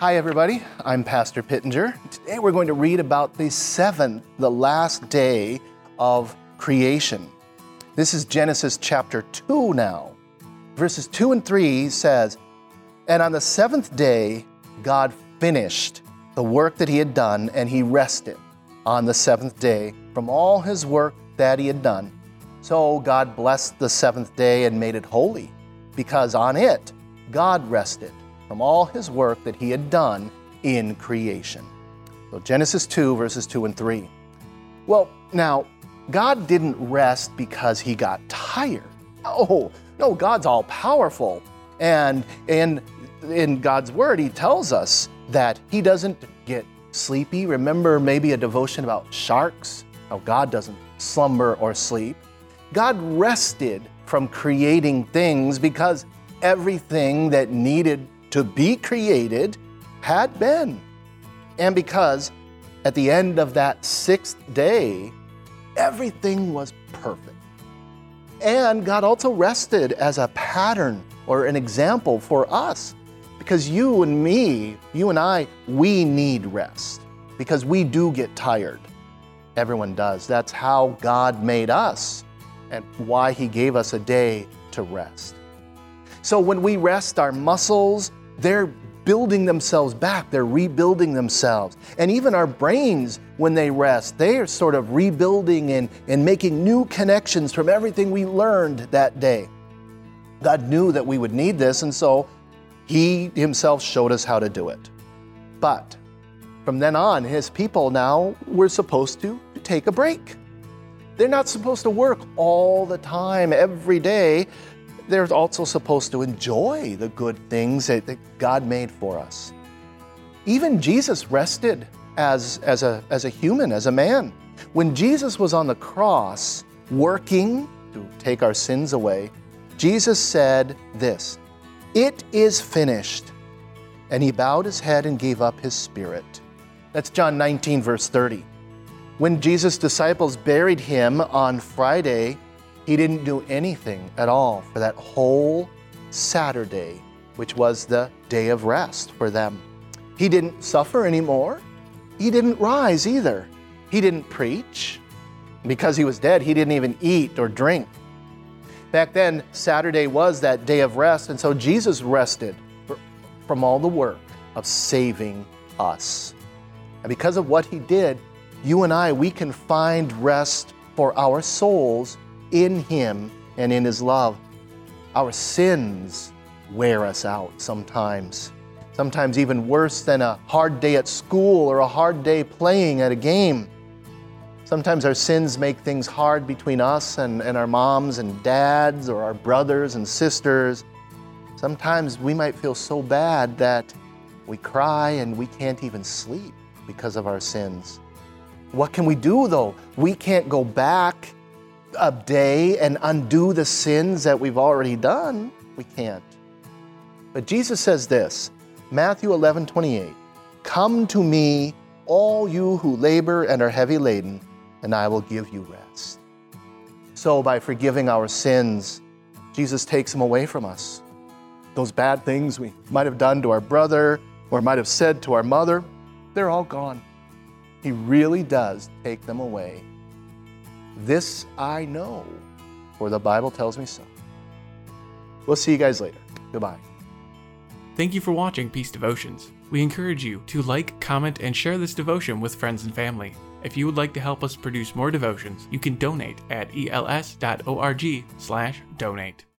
Hi, everybody. I'm Pastor Pittenger. Today we're going to read about the seventh, the last day of creation. This is Genesis chapter 2 now. Verses 2 and 3 says, And on the seventh day, God finished the work that he had done, and he rested on the seventh day from all his work that he had done. So God blessed the seventh day and made it holy, because on it God rested from all his work that he had done in creation. So Genesis 2, verses 2 and 3. Well, now, God didn't rest because he got tired. Oh, no, God's all powerful. And in, in God's word, he tells us that he doesn't get sleepy. Remember maybe a devotion about sharks? How God doesn't slumber or sleep. God rested from creating things because everything that needed to be created had been. And because at the end of that sixth day, everything was perfect. And God also rested as a pattern or an example for us. Because you and me, you and I, we need rest because we do get tired. Everyone does. That's how God made us and why He gave us a day to rest. So when we rest, our muscles, they're building themselves back, they're rebuilding themselves. And even our brains, when they rest, they are sort of rebuilding and, and making new connections from everything we learned that day. God knew that we would need this, and so He Himself showed us how to do it. But from then on, His people now were supposed to take a break. They're not supposed to work all the time, every day they're also supposed to enjoy the good things that, that God made for us. Even Jesus rested as, as, a, as a human, as a man. When Jesus was on the cross working to take our sins away, Jesus said this It is finished. And he bowed his head and gave up his spirit. That's John 19, verse 30. When Jesus' disciples buried him on Friday, he didn't do anything at all for that whole Saturday, which was the day of rest for them. He didn't suffer anymore. He didn't rise either. He didn't preach. Because he was dead, he didn't even eat or drink. Back then, Saturday was that day of rest, and so Jesus rested from all the work of saving us. And because of what he did, you and I, we can find rest for our souls in Him and in His love. Our sins wear us out sometimes, sometimes even worse than a hard day at school or a hard day playing at a game. Sometimes our sins make things hard between us and, and our moms and dads or our brothers and sisters. Sometimes we might feel so bad that we cry and we can't even sleep because of our sins. What can we do though? We can't go back a day and undo the sins that we've already done. We can't. But Jesus says this Matthew 11 28, Come to me, all you who labor and are heavy laden, and I will give you rest. So, by forgiving our sins, Jesus takes them away from us. Those bad things we might have done to our brother or might have said to our mother, they're all gone. He really does take them away this I know, for the Bible tells me so. We'll see you guys later. Goodbye. Thank you for watching Peace Devotions. We encourage you to like, comment, and share this devotion with friends and family. If you would like to help us produce more devotions, you can donate at els.org/donate.